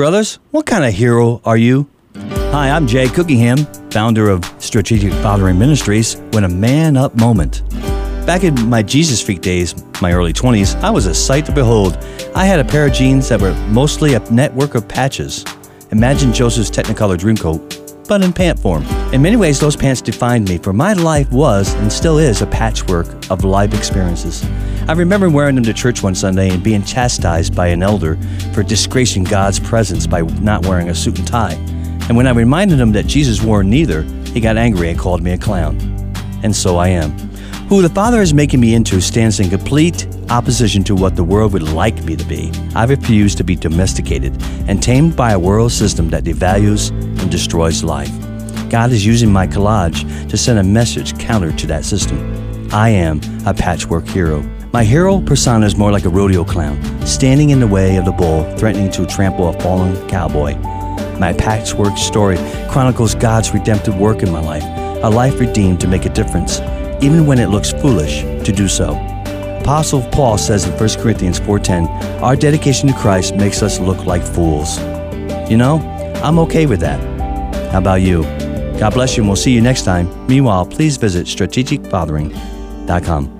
Brothers, what kind of hero are you? Hi, I'm Jay Cookingham, founder of Strategic Fathering Ministries, when a man up moment. Back in my Jesus Freak days, my early 20s, I was a sight to behold. I had a pair of jeans that were mostly a network of patches. Imagine Joseph's Technicolor Dreamcoat, but in pant form. In many ways, those pants defined me, for my life was and still is a patchwork of life experiences. I remember wearing them to church one Sunday and being chastised by an elder for disgracing God's presence by not wearing a suit and tie. And when I reminded him that Jesus wore neither, he got angry and called me a clown. And so I am. Who the Father is making me into stands in complete opposition to what the world would like me to be. I refuse to be domesticated and tamed by a world system that devalues and destroys life. God is using my collage to send a message counter to that system. I am a patchwork hero. My hero persona is more like a rodeo clown, standing in the way of the bull, threatening to trample a fallen cowboy. My patchwork story chronicles God's redemptive work in my life, a life redeemed to make a difference even when it looks foolish to do so. Apostle Paul says in 1 Corinthians 4:10, "Our dedication to Christ makes us look like fools." You know, I'm okay with that. How about you? God bless you and we'll see you next time. Meanwhile, please visit strategicfathering.com.